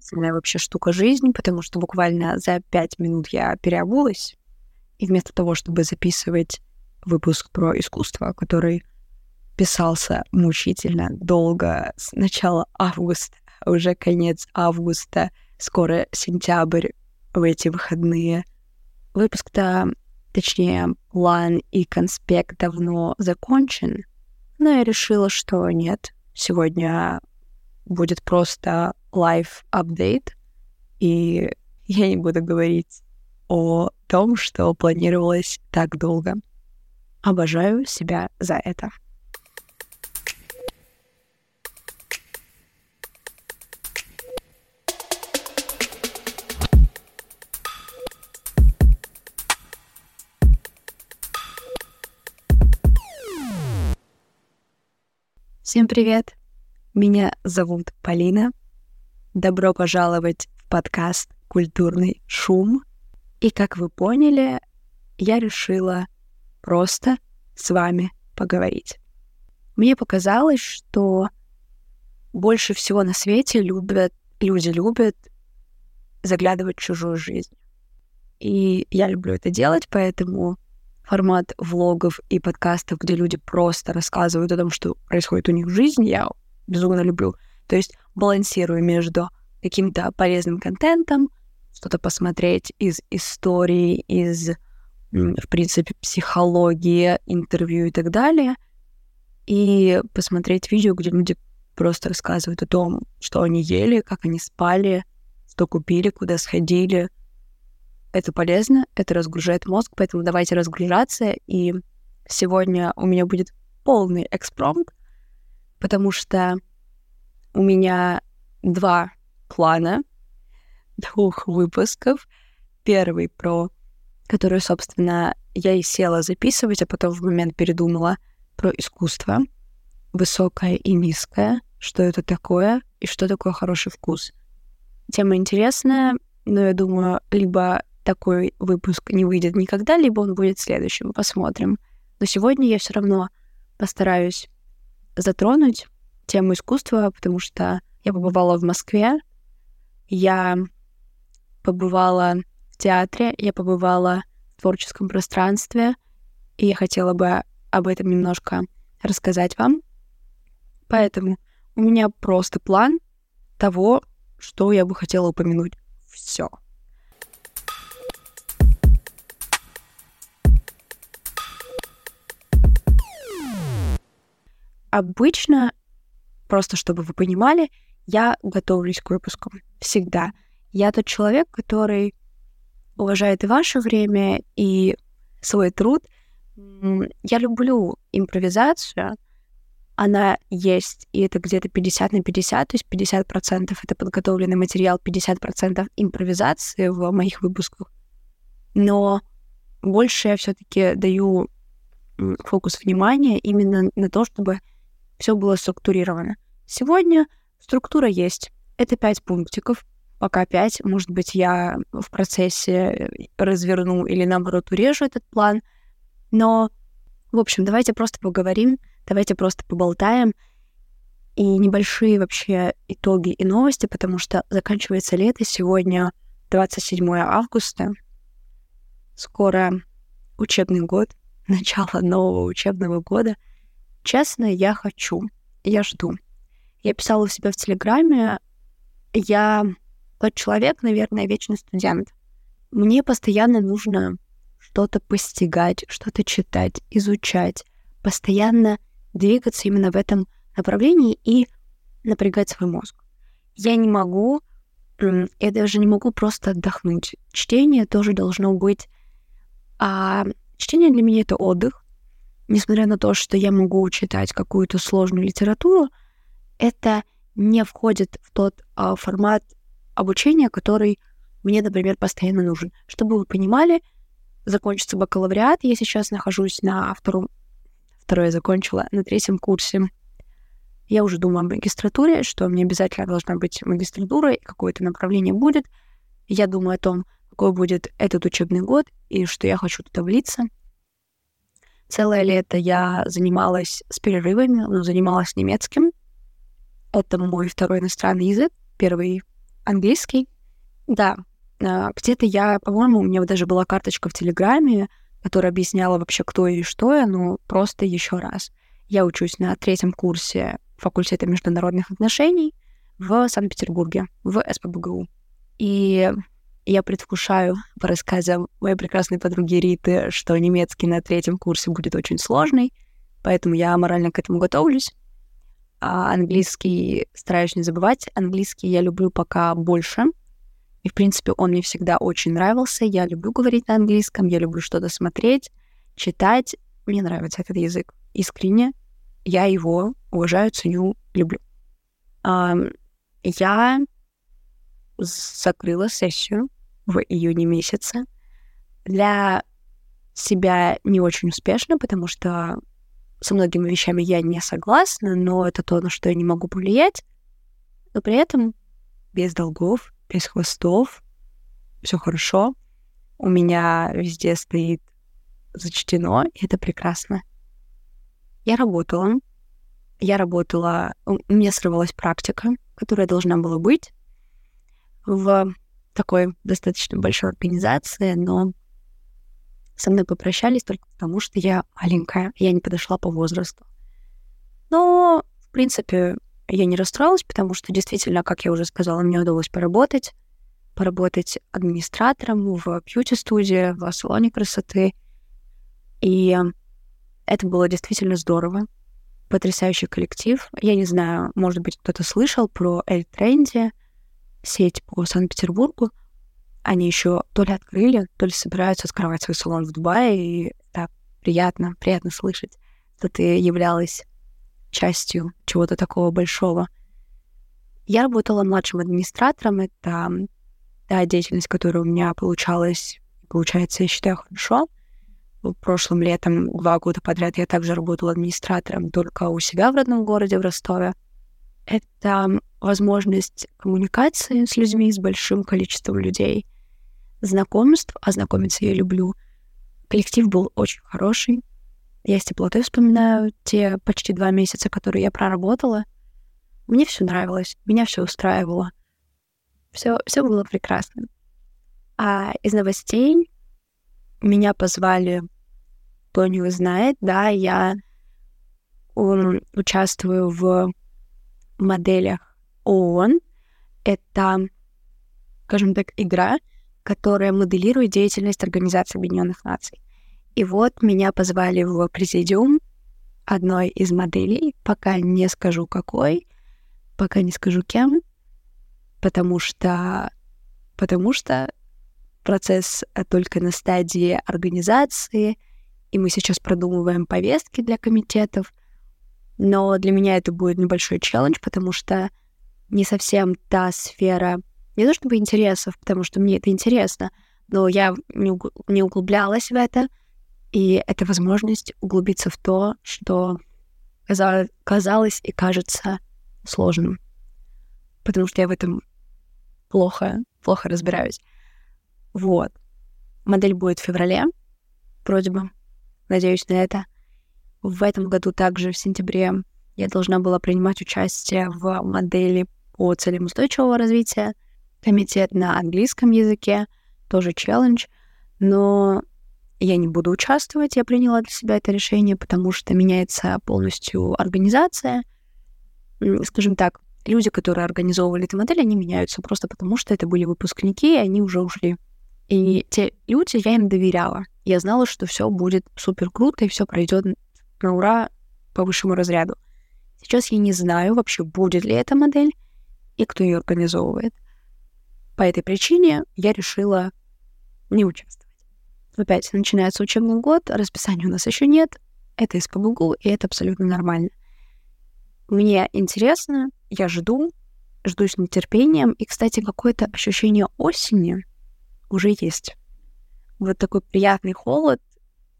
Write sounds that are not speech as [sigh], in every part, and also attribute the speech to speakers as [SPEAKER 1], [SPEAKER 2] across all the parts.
[SPEAKER 1] удивительная вообще штука жизни, потому что буквально за пять минут я переобулась, и вместо того, чтобы записывать выпуск про искусство, который писался мучительно долго с начала августа, а уже конец августа, скоро сентябрь в эти выходные. Выпуск-то, точнее, план и конспект давно закончен, но я решила, что нет, сегодня будет просто live апдейт, и я не буду говорить о том, что планировалось так долго. Обожаю себя за это. Всем привет! Меня зовут Полина. Добро пожаловать в подкаст «Культурный шум». И как вы поняли, я решила просто с вами поговорить. Мне показалось, что больше всего на свете любят, люди любят заглядывать в чужую жизнь. И я люблю это делать, поэтому формат влогов и подкастов, где люди просто рассказывают о том, что происходит у них в жизни, я безумно люблю. То есть балансирую между каким-то полезным контентом, что-то посмотреть из истории, из, в принципе, психологии, интервью и так далее, и посмотреть видео, где люди просто рассказывают о том, что они ели, как они спали, что купили, куда сходили, это полезно, это разгружает мозг, поэтому давайте разгружаться. И сегодня у меня будет полный экспромт, потому что у меня два плана двух выпусков. Первый про который, собственно, я и села записывать, а потом в момент передумала про искусство. Высокое и низкое. Что это такое и что такое хороший вкус. Тема интересная, но я думаю, либо такой выпуск не выйдет никогда, либо он будет следующим. Посмотрим. Но сегодня я все равно постараюсь затронуть тему искусства, потому что я побывала в Москве, я побывала в театре, я побывала в творческом пространстве, и я хотела бы об этом немножко рассказать вам. Поэтому у меня просто план того, что я бы хотела упомянуть. Все. Обычно, просто чтобы вы понимали, я готовлюсь к выпускам. Всегда. Я тот человек, который уважает и ваше время, и свой труд. Я люблю импровизацию. Она есть, и это где-то 50 на 50, то есть 50% это подготовленный материал, 50% импровизации в моих выпусках. Но больше я все-таки даю фокус внимания именно на то, чтобы все было структурировано. Сегодня структура есть. Это пять пунктиков. Пока пять. Может быть, я в процессе разверну или, наоборот, урежу этот план. Но, в общем, давайте просто поговорим, давайте просто поболтаем. И небольшие вообще итоги и новости, потому что заканчивается лето. Сегодня 27 августа. Скоро учебный год, [laughs] начало нового учебного года — Честно, я хочу. Я жду. Я писала у себя в Телеграме. Я тот человек, наверное, вечный студент. Мне постоянно нужно что-то постигать, что-то читать, изучать, постоянно двигаться именно в этом направлении и напрягать свой мозг. Я не могу, я даже не могу просто отдохнуть. Чтение тоже должно быть... А чтение для меня — это отдых, несмотря на то, что я могу читать какую-то сложную литературу, это не входит в тот а, формат обучения, который мне, например, постоянно нужен. Чтобы вы понимали, закончится бакалавриат, я сейчас нахожусь на втором, второе закончила, на третьем курсе. Я уже думаю о магистратуре, что мне обязательно должна быть магистратура, какое-то направление будет. Я думаю о том, какой будет этот учебный год, и что я хочу туда влиться — Целое лето я занималась с перерывами, но занималась немецким. Это мой второй иностранный язык. Первый английский. Да, а, где-то я, по-моему, у меня даже была карточка в Телеграме, которая объясняла вообще, кто и что я, ну, просто еще раз. Я учусь на третьем курсе факультета международных отношений в Санкт-Петербурге, в СПБГУ. И я предвкушаю по рассказам моей прекрасной подруги Риты, что немецкий на третьем курсе будет очень сложный, поэтому я морально к этому готовлюсь. А английский стараюсь не забывать. Английский я люблю пока больше. И, в принципе, он мне всегда очень нравился. Я люблю говорить на английском, я люблю что-то смотреть, читать. Мне нравится этот язык. Искренне. Я его уважаю, ценю, люблю. Я закрыла сессию в июне месяце. Для себя не очень успешно, потому что со многими вещами я не согласна, но это то, на что я не могу повлиять. Но при этом без долгов, без хвостов, все хорошо. У меня везде стоит зачтено, и это прекрасно. Я работала. Я работала... У меня срывалась практика, которая должна была быть в такой достаточно большой организации, но со мной попрощались только потому, что я маленькая, я не подошла по возрасту. Но, в принципе, я не расстроилась, потому что действительно, как я уже сказала, мне удалось поработать, поработать администратором в бьюти-студии, в салоне красоты. И это было действительно здорово. Потрясающий коллектив. Я не знаю, может быть, кто-то слышал про Эль Тренди, сеть по Санкт-Петербургу. Они еще то ли открыли, то ли собираются открывать свой салон в Дубае, и так приятно, приятно слышать, что ты являлась частью чего-то такого большого. Я работала младшим администратором. Это та деятельность, которая у меня получалась, получается, я считаю, хорошо. Прошлым летом, два года подряд, я также работала администратором только у себя в родном городе, в Ростове. Это возможность коммуникации с людьми, с большим количеством людей, знакомств, а знакомиться я люблю. Коллектив был очень хороший. Я с теплотой вспоминаю те почти два месяца, которые я проработала. Мне все нравилось, меня все устраивало. Все, все было прекрасно. А из новостей меня позвали, кто не знает, да, я участвую в моделях ООН. Это, скажем так, игра, которая моделирует деятельность Организации Объединенных Наций. И вот меня позвали в президиум одной из моделей, пока не скажу какой, пока не скажу кем, потому что, потому что процесс только на стадии организации, и мы сейчас продумываем повестки для комитетов, но для меня это будет небольшой челлендж, потому что не совсем та сфера, не то чтобы интересов, потому что мне это интересно, но я не, уг... не углублялась в это, и это возможность углубиться в то, что казалось и кажется сложным, потому что я в этом плохо, плохо разбираюсь. Вот. Модель будет в феврале, вроде бы. Надеюсь на это. В этом году также в сентябре я должна была принимать участие в модели по целям устойчивого развития, комитет на английском языке, тоже челлендж, но я не буду участвовать, я приняла для себя это решение, потому что меняется полностью организация. Скажем так, люди, которые организовывали эту модель, они меняются просто потому, что это были выпускники, и они уже ушли. И те люди, я им доверяла. Я знала, что все будет супер круто, и все пройдет на ура по высшему разряду. Сейчас я не знаю вообще, будет ли эта модель, и кто ее организовывает. По этой причине я решила не участвовать. Опять начинается учебный год, расписания у нас еще нет. Это из ПБГУ, и это абсолютно нормально. Мне интересно, я жду, жду с нетерпением. И, кстати, какое-то ощущение осени уже есть. Вот такой приятный холод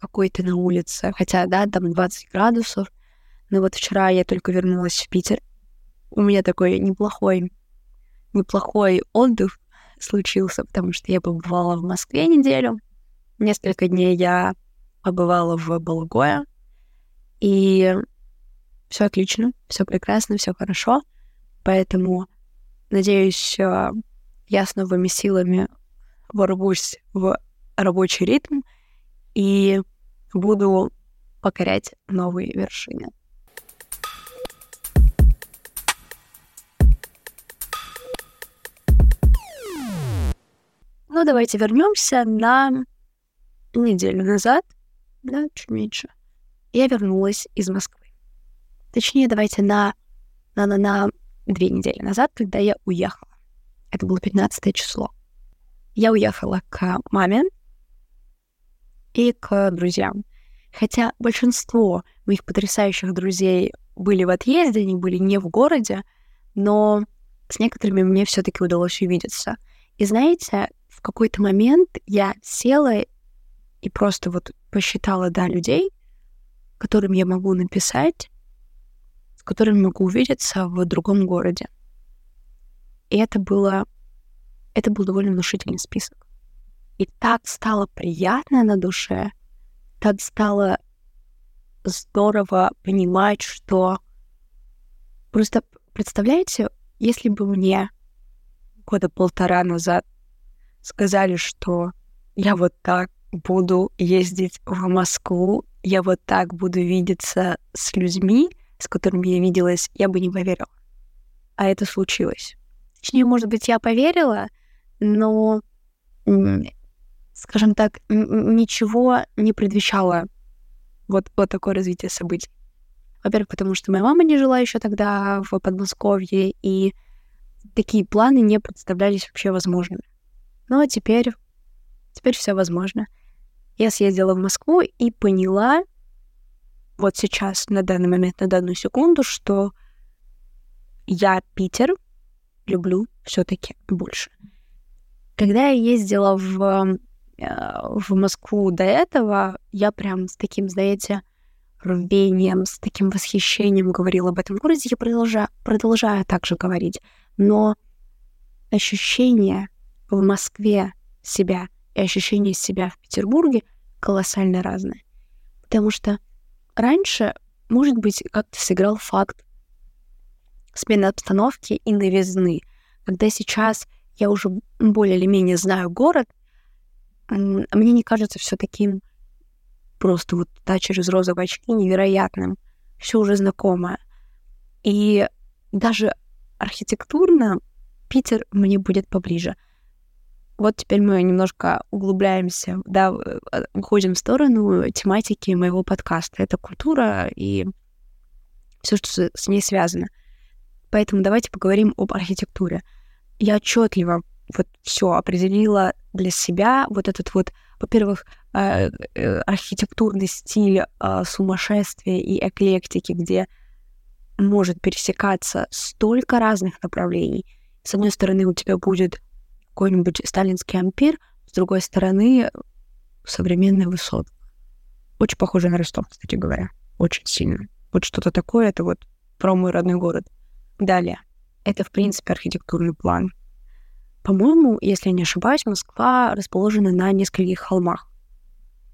[SPEAKER 1] какой-то на улице. Хотя, да, там 20 градусов. Но вот вчера я только вернулась в Питер у меня такой неплохой, неплохой отдых случился, потому что я побывала в Москве неделю. Несколько дней я побывала в Балагое, и все отлично, все прекрасно, все хорошо. Поэтому надеюсь, э, я с новыми силами ворвусь в рабочий ритм и буду покорять новые вершины. Ну, давайте вернемся на неделю назад, да, чуть меньше. Я вернулась из Москвы. Точнее, давайте на, на, на, на две недели назад, когда я уехала. Это было 15 число. Я уехала к маме и к друзьям. Хотя большинство моих потрясающих друзей были в отъезде, они были не в городе, но с некоторыми мне все-таки удалось увидеться. И знаете, в какой-то момент я села и просто вот посчитала, да, людей, которым я могу написать, с которыми могу увидеться в другом городе. И это было... Это был довольно внушительный список. И так стало приятно на душе, так стало здорово понимать, что просто представляете, если бы мне года полтора назад сказали, что я вот так буду ездить в Москву, я вот так буду видеться с людьми, с которыми я виделась, я бы не поверила. А это случилось. Точнее, может быть, я поверила, но, скажем так, ничего не предвещало вот, вот такое развитие событий. Во-первых, потому что моя мама не жила еще тогда в Подмосковье, и такие планы не представлялись вообще возможными. Ну а теперь, теперь все возможно. Я съездила в Москву и поняла вот сейчас, на данный момент, на данную секунду, что я Питер люблю все-таки больше. Когда я ездила в, в Москву до этого, я прям с таким, знаете, рвением, с таким восхищением говорила об этом городе. Я продолжаю, продолжаю также говорить. Но ощущение в Москве себя и ощущение себя в Петербурге колоссально разные. Потому что раньше, может быть, как-то сыграл факт смены обстановки и новизны. Когда сейчас я уже более или менее знаю город, мне не кажется все таким просто вот да, через розовые очки невероятным. Все уже знакомое. И даже архитектурно Питер мне будет поближе. Вот теперь мы немножко углубляемся, да, уходим в сторону тематики моего подкаста. Это культура и все, что с ней связано. Поэтому давайте поговорим об архитектуре. Я отчетливо вот все определила для себя вот этот вот, во-первых, э, э, архитектурный стиль э, сумасшествия и эклектики, где может пересекаться столько разных направлений. С одной стороны, у тебя будет какой-нибудь сталинский ампир, с другой стороны, современный высот. Очень похоже на Ростов, кстати говоря. Очень сильно. Вот что-то такое, это вот про мой родной город. Далее. Это, в принципе, архитектурный план. По-моему, если я не ошибаюсь, Москва расположена на нескольких холмах.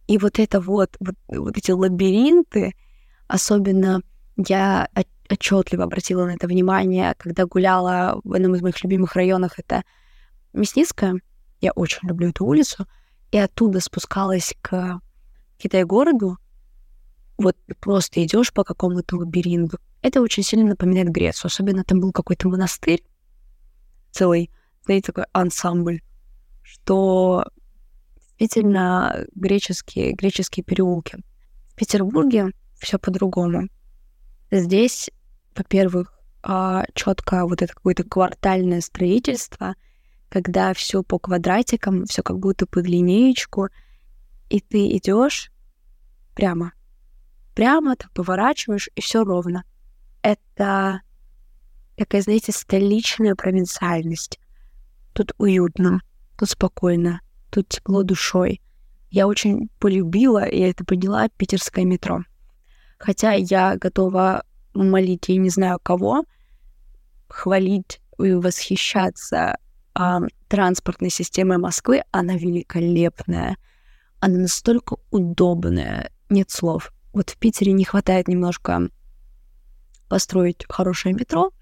[SPEAKER 1] И вот это вот, вот, вот эти лабиринты, особенно я отчетливо обратила на это внимание, когда гуляла в одном из моих любимых районов, это Мясницкая. Я очень люблю эту улицу. И оттуда спускалась к Китай-городу, вот просто идешь по какому-то лабиринту. Это очень сильно напоминает Грецию. Особенно там был какой-то монастырь, целый, знаете, такой ансамбль, что действительно греческие, греческие переулки. В Петербурге все по-другому. Здесь, во-первых, а, четко вот это какое-то квартальное строительство, когда все по квадратикам, все как будто по линеечку, и ты идешь прямо прямо, так поворачиваешь, и все ровно. Это такая, знаете, столичная провинциальность. Тут уютно, тут спокойно, тут тепло душой. Я очень полюбила, и это поняла, питерское метро. Хотя я готова молить, я не знаю кого, хвалить и восхищаться а, транспортной системой Москвы. Она великолепная. Она настолько удобная. Нет слов. Вот в Питере не хватает немножко построить хорошее метро,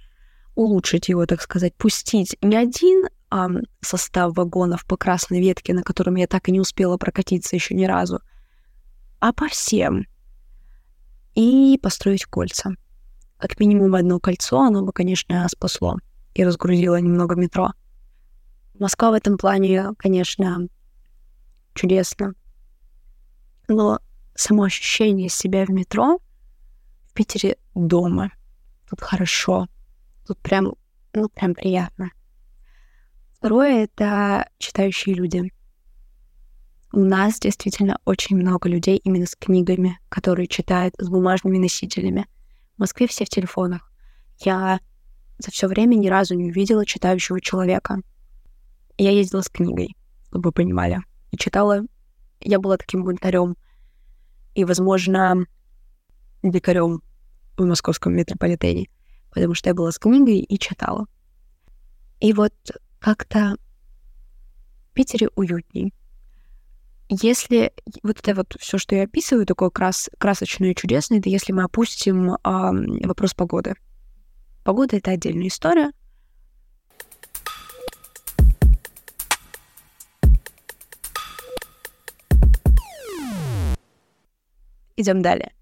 [SPEAKER 1] улучшить его, так сказать, пустить не один а, состав вагонов по красной ветке, на котором я так и не успела прокатиться еще ни разу, а по всем. И построить кольца. Как минимум одно кольцо, оно бы, конечно, спасло и разгрузило немного метро. Москва в этом плане, конечно, чудесно. Но само ощущение себя в метро в Питере дома. Тут хорошо. Тут прям, ну, прям приятно. Второе — это читающие люди. У нас действительно очень много людей именно с книгами, которые читают с бумажными носителями. В Москве все в телефонах. Я за все время ни разу не увидела читающего человека. Я ездила с книгой, чтобы вы понимали. И читала... Я была таким бунтарем. И, возможно, дикарем в московском метрополитене. Потому что я была с книгой и читала. И вот как-то в Питере уютней. Если вот это вот все, что я описываю, такое крас красочное и чудесное, это если мы опустим э, вопрос погоды. Погода — это отдельная история. Идем далее.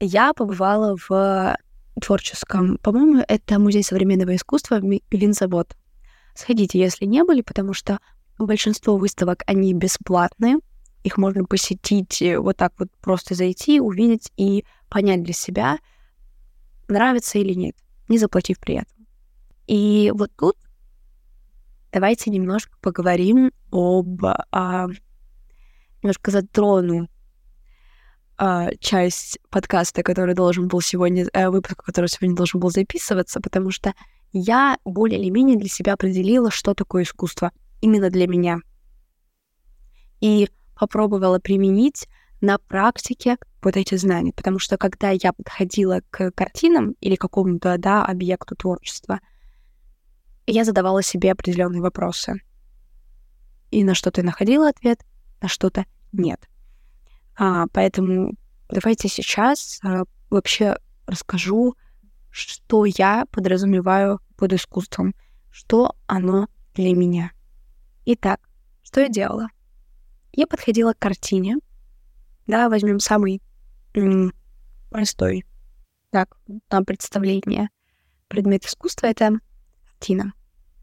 [SPEAKER 1] Я побывала в творческом, по-моему, это музей современного искусства Винзавод. Сходите, если не были, потому что большинство выставок, они бесплатные. Их можно посетить, э, вот так вот просто зайти, увидеть и понять для себя, нравится или нет, не заплатив при этом. И вот тут давайте немножко поговорим об... А, немножко затрону а, часть подкаста, который должен был сегодня, а, выпуск, который сегодня должен был записываться, потому что я более или менее для себя определила, что такое искусство именно для меня. И попробовала применить на практике вот эти знания, потому что когда я подходила к картинам или какому-то да, объекту творчества, я задавала себе определенные вопросы. И на что-то находила ответ, на что-то нет. А, поэтому давайте сейчас а, вообще расскажу, что я подразумеваю под искусством, что оно для меня. Итак, что я делала? Я подходила к картине, да, возьмем самый простой, так, на представление. Предмет искусства — это картина.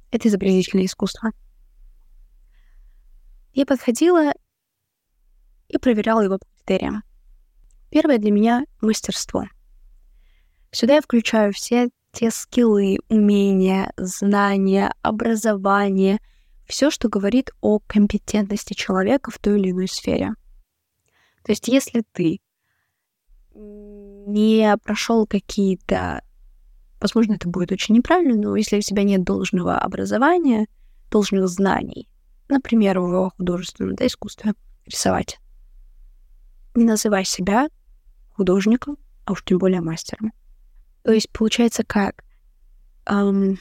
[SPEAKER 1] Это изобразительное искусство. Я подходила и проверяла его по критериям. Первое для меня — мастерство. Сюда я включаю все те скиллы, умения, знания, образование, все, что говорит о компетентности человека в той или иной сфере. То есть, если ты не прошел какие-то, возможно, это будет очень неправильно, но если у тебя нет должного образования, должных знаний, например, в художественном да, искусстве, рисовать, не называй себя художником, а уж тем более мастером. То есть получается как? Эм,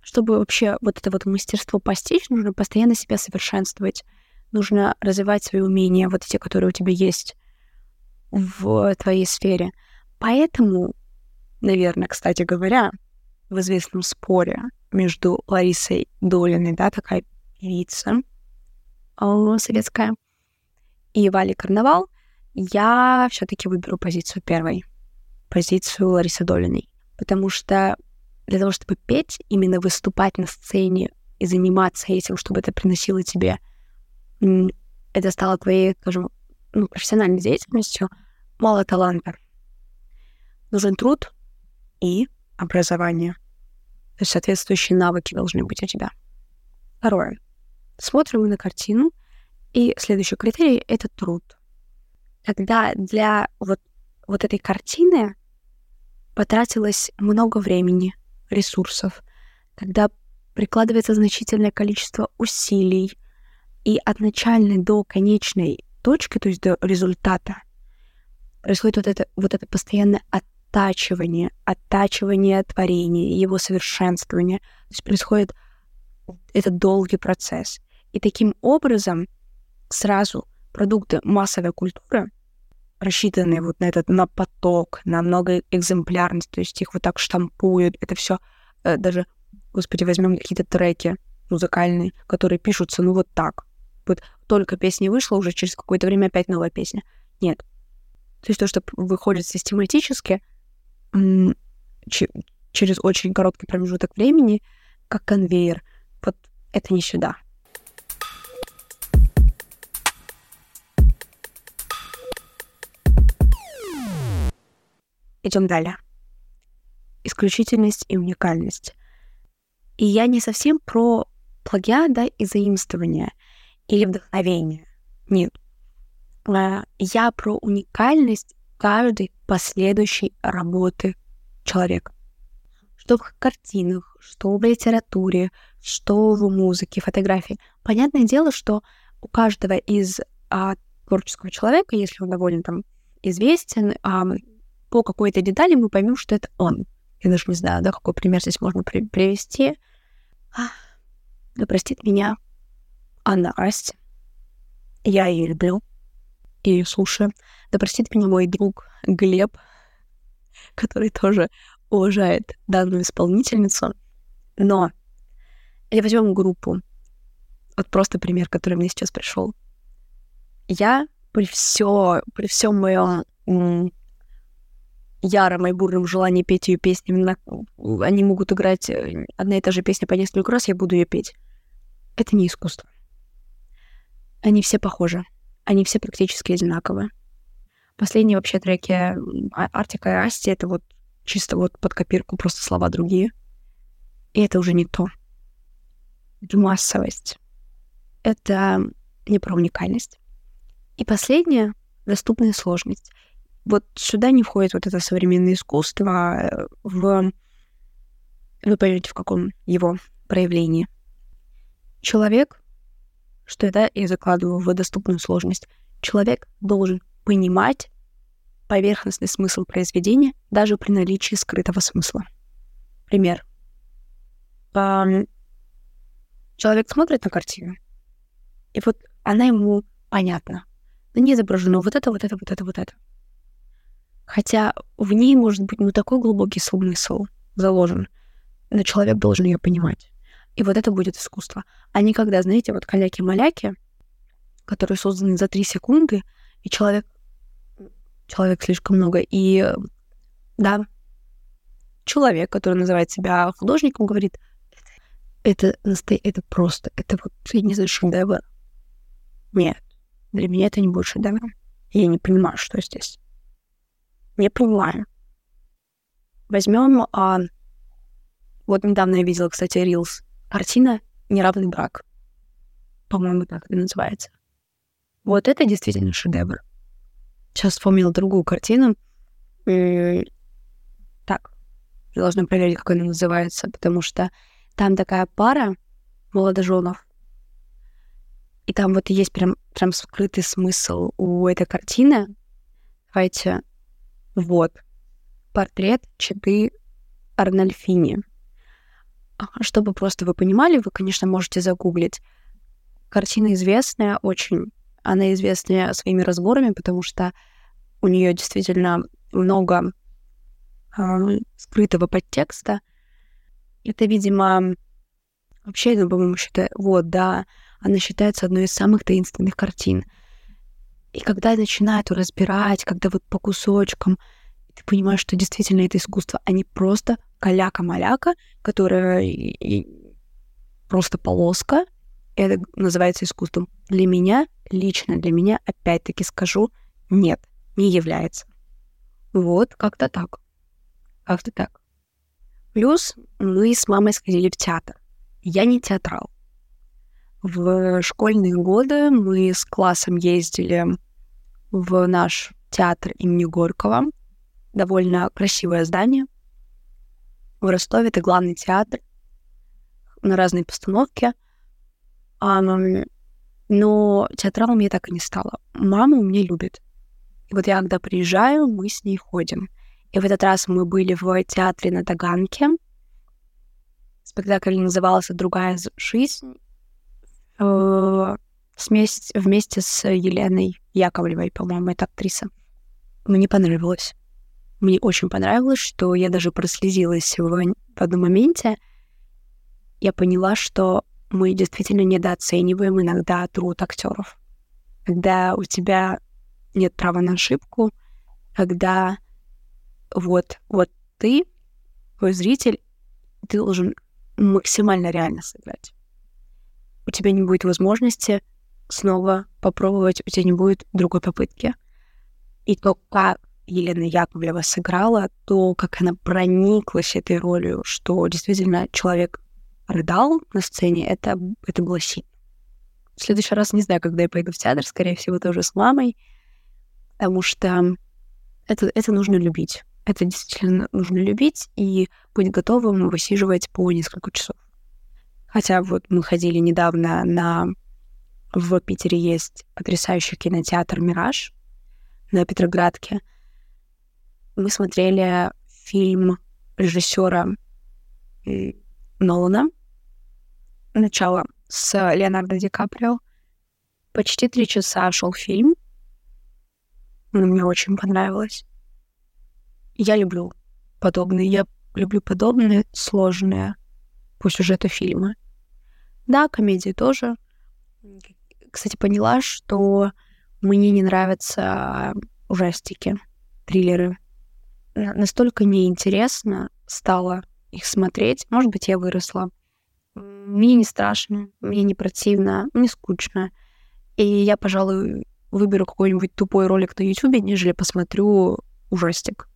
[SPEAKER 1] чтобы вообще вот это вот мастерство постичь, нужно постоянно себя совершенствовать. Нужно развивать свои умения, вот те, которые у тебя есть в твоей сфере. Поэтому, наверное, кстати говоря, в известном споре между Ларисой Долиной, да, такая певица э, советская, и Валей Карнавал, я все-таки выберу позицию первой позицию Ларисы Долиной. Потому что для того, чтобы петь, именно выступать на сцене и заниматься этим, чтобы это приносило тебе, это стало твоей, скажем, ну, профессиональной деятельностью, мало таланта. Нужен труд и образование. То есть соответствующие навыки должны быть у тебя. Второе. Смотрим мы на картину, и следующий критерий — это труд. Когда для вот, вот этой картины потратилось много времени, ресурсов, когда прикладывается значительное количество усилий, и от начальной до конечной точки, то есть до результата, происходит вот это, вот это постоянное оттачивание, оттачивание творения, его совершенствование. То есть происходит этот долгий процесс. И таким образом сразу продукты массовой культуры рассчитанные вот на этот, на поток, на много экземплярность, то есть их вот так штампуют, это все э, даже господи, возьмем какие-то треки музыкальные, которые пишутся, ну, вот так. Вот только песня вышла, уже через какое-то время опять новая песня. Нет. То есть то, что выходит систематически, через очень короткий промежуток времени, как конвейер, вот это не сюда. Идем далее. Исключительность и уникальность. И я не совсем про плагиат, да, и заимствование или вдохновение. Нет. А, я про уникальность каждой последующей работы человека. Что в картинах, что в литературе, что в музыке, фотографии. Понятное дело, что у каждого из а, творческого человека, если он довольно там известен, а, по какой-то детали мы поймем, что это он. Я даже не знаю, да, какой пример здесь можно при- привести. А, да простит меня Анна Расти. Я ее люблю и ее слушаю. Да простит меня мой друг Глеб, который тоже уважает данную исполнительницу. Но или возьмем группу. Вот просто пример, который мне сейчас пришел. Я при все, при всем моем яром и бурном желании петь ее песни, они могут играть э, одна и та же песня по несколько раз, я буду ее петь. Это не искусство. Они все похожи. Они все практически одинаковые. Последние вообще треки а, Артика и Асти — это вот чисто вот под копирку, просто слова другие. И это уже не то. Это массовость. Это не про уникальность. И последнее — доступная сложность вот сюда не входит вот это современное искусство э, в... Вы поймете, в каком его проявлении. Человек, что это я закладываю в доступную сложность, человек должен понимать поверхностный смысл произведения даже при наличии скрытого смысла. Пример. Человек смотрит на картину, и вот она ему понятна. На ней изображено вот это, вот это, вот это, вот это. Хотя в ней может быть ну такой глубокий смысл заложен, но человек должен ее понимать. И вот это будет искусство. А не когда, знаете, вот каляки-маляки, которые созданы за три секунды, и человек, человек слишком много, и да, человек, который называет себя художником, говорит, это, это, это просто, это вот, я не знаю, шедевр. Нет, для меня это не будет шедевром. Я не понимаю, что здесь не понимаю. Возьмем, а, вот недавно я видела, кстати, Reels, картина «Неравный брак». По-моему, так это называется. Вот это действительно шедевр. Сейчас вспомнила другую картину. Так, должна проверить, как она называется, потому что там такая пара молодоженов, и там вот есть прям, прям скрытый смысл у этой картины. Давайте вот. Портрет Читы Арнольфини. Чтобы просто вы понимали, вы, конечно, можете загуглить. Картина известная очень. Она известная своими разборами, потому что у нее действительно много э, скрытого подтекста. Это, видимо, вообще, ну, по-моему, считаю, вот, да, она считается одной из самых таинственных картин — и когда начинают разбирать, когда вот по кусочкам, ты понимаешь, что действительно это искусство, а не просто каляка-маляка, которая и просто полоска. Это называется искусством. Для меня, лично для меня, опять-таки скажу, нет, не является. Вот, как-то так. Как-то так. Плюс мы с мамой сходили в театр. Я не театрал. В школьные годы мы с классом ездили в наш театр имени Горького. Довольно красивое здание. В Ростове это главный театр на разные постановки. Но театралом я так и не стала. Мама у меня любит. И вот я, когда приезжаю, мы с ней ходим. И в этот раз мы были в театре на Таганке. Спектакль назывался «Другая жизнь». Э, вместе, с Еленой Яковлевой, по-моему, это актриса. Мне понравилось. Мне очень понравилось, что я даже прослезилась в, в одном моменте. я поняла, что мы действительно недооцениваем иногда труд актеров. Когда у тебя нет права на ошибку, когда вот, вот ты, твой зритель, ты должен максимально реально сыграть. У тебя не будет возможности снова попробовать, у тебя не будет другой попытки. И то, как Елена Яковлева сыграла, то, как она прониклась этой ролью, что действительно человек рыдал на сцене, это, это было сильно. В следующий раз не знаю, когда я пойду в театр, скорее всего, тоже с мамой, потому что это, это нужно любить. Это действительно нужно любить и быть готовым высиживать по несколько часов. Хотя вот мы ходили недавно на... В Питере есть потрясающий кинотеатр «Мираж» на Петроградке. Мы смотрели фильм режиссера Нолана начало с Леонардо Ди Каприо. Почти три часа шел фильм. Мне очень понравилось. Я люблю подобные. Я люблю подобные сложные по сюжету фильмы. Да, комедии тоже. Кстати, поняла, что мне не нравятся ужастики, триллеры. Настолько неинтересно стало их смотреть. Может быть, я выросла. Мне не страшно, мне не противно, мне скучно. И я, пожалуй, выберу какой-нибудь тупой ролик на YouTube, нежели посмотрю ужастик.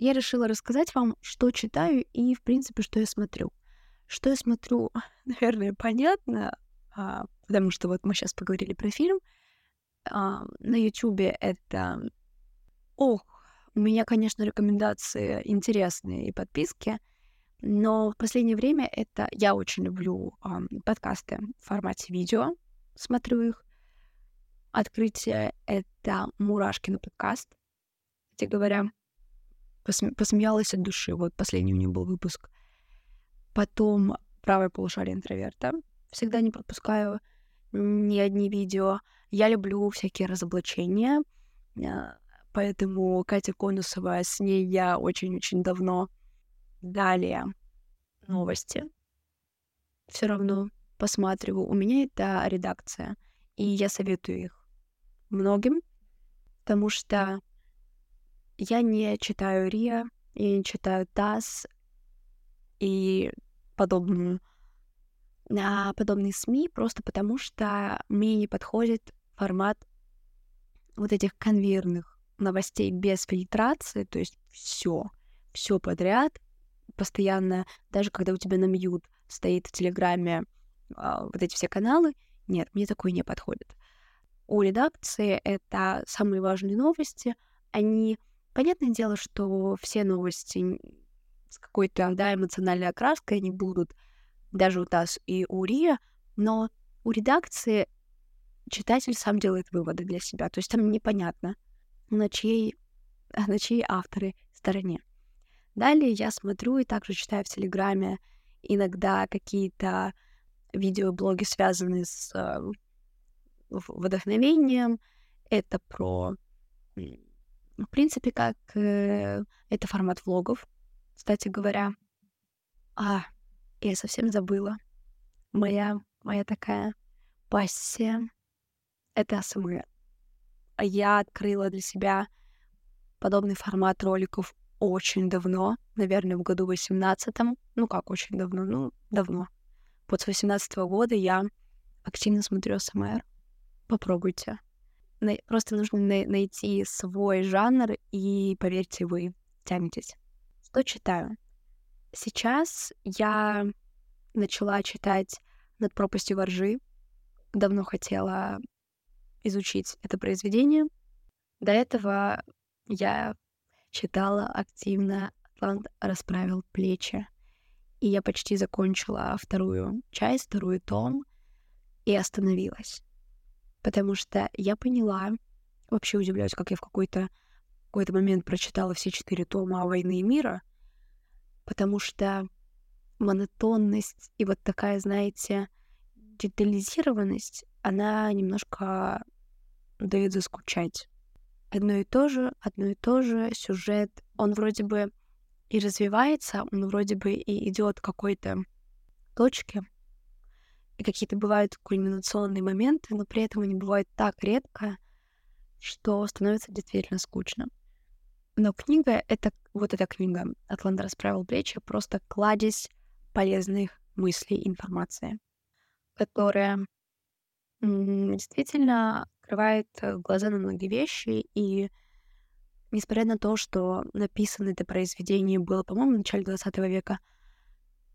[SPEAKER 1] Я решила рассказать вам, что читаю и, в принципе, что я смотрю. Что я смотрю, [laughs] наверное, понятно, а, потому что вот мы сейчас поговорили про фильм — а, на Ютубе это... Ох, у меня, конечно, рекомендации интересные и подписки, но в последнее время это... Я очень люблю а, подкасты в формате видео, смотрю их. Открытие — это Мурашкин подкаст. Кстати говоря, посме- посмеялась от души. Вот последний у него был выпуск. Потом «Правое полушарие интроверта». Всегда не пропускаю ни одни видео. Я люблю всякие разоблачения, а, поэтому Катя Конусова, с ней я очень-очень давно. Далее новости. Все равно посматриваю. У меня это редакция, и я советую их многим, потому что я не читаю РИА, я не читаю ТАСС и подобную на подобные СМИ просто потому, что мне не подходит формат вот этих конвейерных новостей без фильтрации, то есть все, все подряд, постоянно, даже когда у тебя на мьют стоит в Телеграме а, вот эти все каналы, нет, мне такое не подходит. У редакции это самые важные новости, они, понятное дело, что все новости с какой-то, да, эмоциональной окраской, они будут даже у ТАСС и у РИА, но у редакции читатель сам делает выводы для себя. То есть там непонятно, на чьей, [laughs] на чьей авторы стороне. Далее я смотрю и также читаю в Телеграме иногда какие-то видеоблоги, связанные с э, вдохновением. Это про, в принципе, как э, это формат влогов, кстати говоря. А, я совсем забыла. Моя, моя такая пассия — это АСМР. Я открыла для себя подобный формат роликов очень давно, наверное, в году 18 Ну как очень давно? Ну, давно. Вот с 18 -го года я активно смотрю СМР. Попробуйте. Просто нужно найти свой жанр, и, поверьте, вы тянетесь. Что читаю? Сейчас я начала читать «Над пропастью воржи». Давно хотела изучить это произведение. До этого я читала активно «Атлант расправил плечи». И я почти закончила вторую часть, вторую том, и остановилась. Потому что я поняла, вообще удивляюсь, как я в какой-то какой-то момент прочитала все четыре тома «Войны и мира», потому что монотонность и вот такая, знаете, детализированность, она немножко дает заскучать. одно и то же, одно и то же, сюжет, он вроде бы и развивается, он вроде бы и идет к какой-то точке, и какие-то бывают кульминационные моменты, но при этом они бывают так редко, что становится действительно скучно. Но книга — это вот эта книга «Атланта расправил плечи» просто кладезь полезных мыслей, информации, которая действительно открывает э, глаза на многие вещи, и несмотря на то, что написано это произведение было, по-моему, в начале 20 века,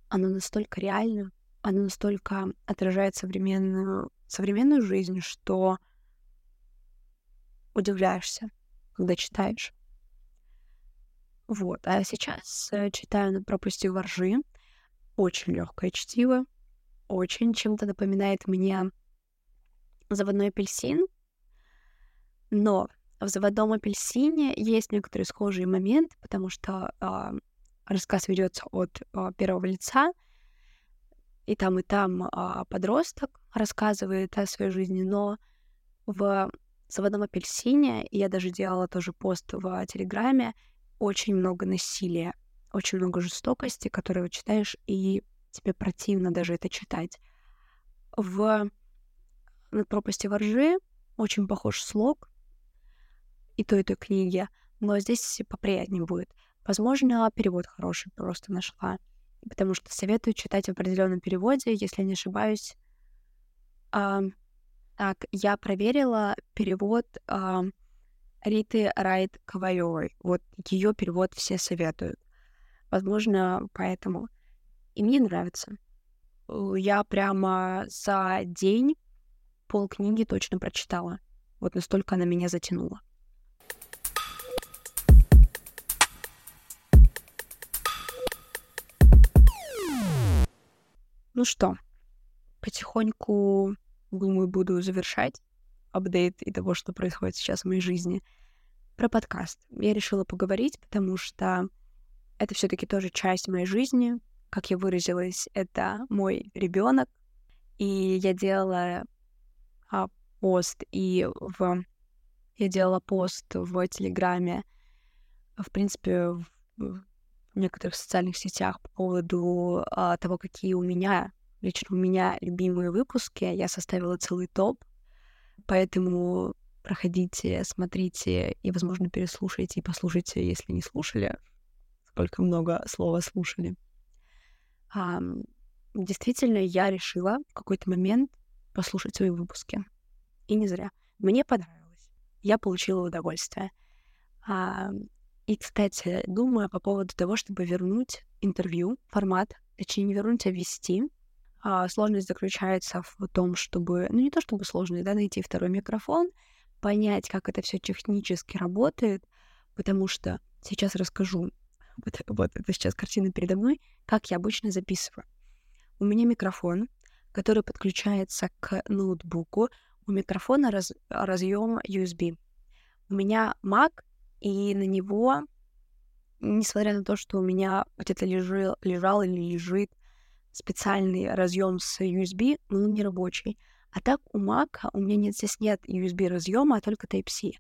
[SPEAKER 1] оно настолько реально, оно настолько отражает современную, современную жизнь, что удивляешься, когда читаешь. Вот. А сейчас э, читаю на пропасти воржи. Очень легкое чтиво. Очень чем-то напоминает мне заводной апельсин. Но в заводном апельсине есть некоторые схожие моменты, потому что э, рассказ ведется от э, первого лица, и там, и там э, подросток рассказывает о своей жизни, но в заводном апельсине, я даже делала тоже пост в Телеграме, очень много насилия, очень много жестокости, которую читаешь, и тебе противно даже это читать. В «Над пропасти воржи» очень похож слог и той, и той книги, но здесь поприятнее будет. Возможно, перевод хороший просто нашла, потому что советую читать в определенном переводе, если не ошибаюсь. А, так, я проверила перевод а, Риты Райт Ковалевой. Вот ее перевод все советуют. Возможно, поэтому. И мне нравится. Я прямо за день полкниги точно прочитала. Вот настолько она меня затянула. Ну что, потихоньку, думаю, буду завершать апдейт и того, что происходит сейчас в моей жизни. Про подкаст. Я решила поговорить, потому что это все-таки тоже часть моей жизни. Как я выразилась, это мой ребенок. И я делала а, пост и в... Я делала пост в Телеграме, в принципе, в, в некоторых социальных сетях по поводу а, того, какие у меня, лично у меня любимые выпуски. Я составила целый топ Поэтому проходите, смотрите и, возможно, переслушайте и послушайте, если не слушали, сколько много слова слушали. А, действительно, я решила в какой-то момент послушать свои выпуски. И не зря. Мне понравилось. Я получила удовольствие. А, и, кстати, думаю по поводу того, чтобы вернуть интервью, формат, точнее, не вернуть, а ввести а, сложность заключается в том, чтобы, ну не то чтобы сложность, да, найти второй микрофон, понять, как это все технически работает, потому что сейчас расскажу, вот, вот это сейчас картина передо мной, как я обычно записываю. У меня микрофон, который подключается к ноутбуку, у микрофона раз, разъем USB. У меня Mac, и на него, несмотря на то, что у меня где-то лежал, лежал или лежит специальный разъем с USB, но он не рабочий. А так у Mac у меня нет, здесь нет USB разъема, а только Type-C.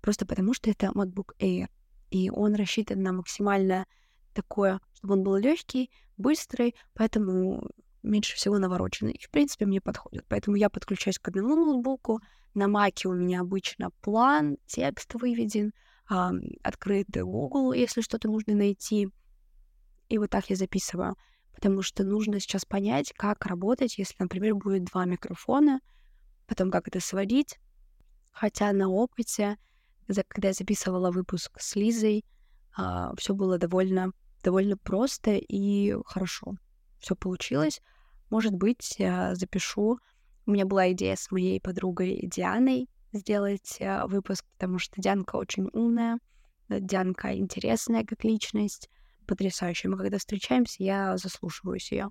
[SPEAKER 1] Просто потому что это MacBook Air. И он рассчитан на максимально такое, чтобы он был легкий, быстрый, поэтому меньше всего навороченный. И, в принципе, мне подходит. Поэтому я подключаюсь к одному ноутбуку. На Маке у меня обычно план, текст выведен, э, открытый Google, если что-то нужно найти. И вот так я записываю потому что нужно сейчас понять, как работать, если, например, будет два микрофона, потом как это сводить. Хотя на опыте, когда я записывала выпуск с Лизой, а, все было довольно, довольно просто и хорошо. Все получилось. Может быть, запишу. У меня была идея с моей подругой Дианой сделать а, выпуск, потому что Дианка очень умная, Дианка интересная как личность, потрясающая. Мы когда встречаемся, я заслушиваюсь ее.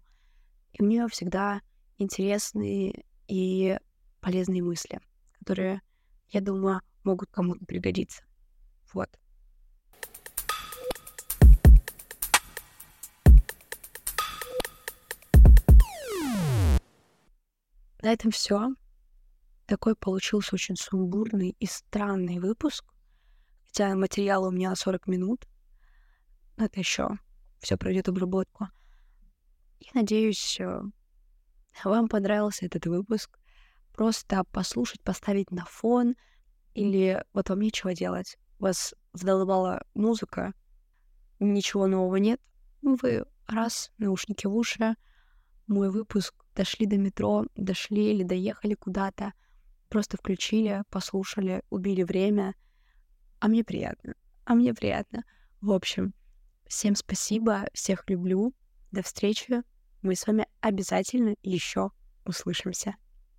[SPEAKER 1] И у нее всегда интересные и полезные мысли, которые, я думаю, могут кому-то пригодиться. Вот. На этом все. Такой получился очень сумбурный и странный выпуск. Хотя материала у меня 40 минут. Это еще все пройдет обработку. Я надеюсь, э, вам понравился этот выпуск. Просто послушать, поставить на фон, или вот вам нечего делать. Вас задолбала музыка, ничего нового нет. Вы раз, наушники в уши, мой выпуск, дошли до метро, дошли или доехали куда-то, просто включили, послушали, убили время. А мне приятно. А мне приятно. В общем, всем спасибо, всех люблю. До встречи. Мы с вами обязательно еще услышимся.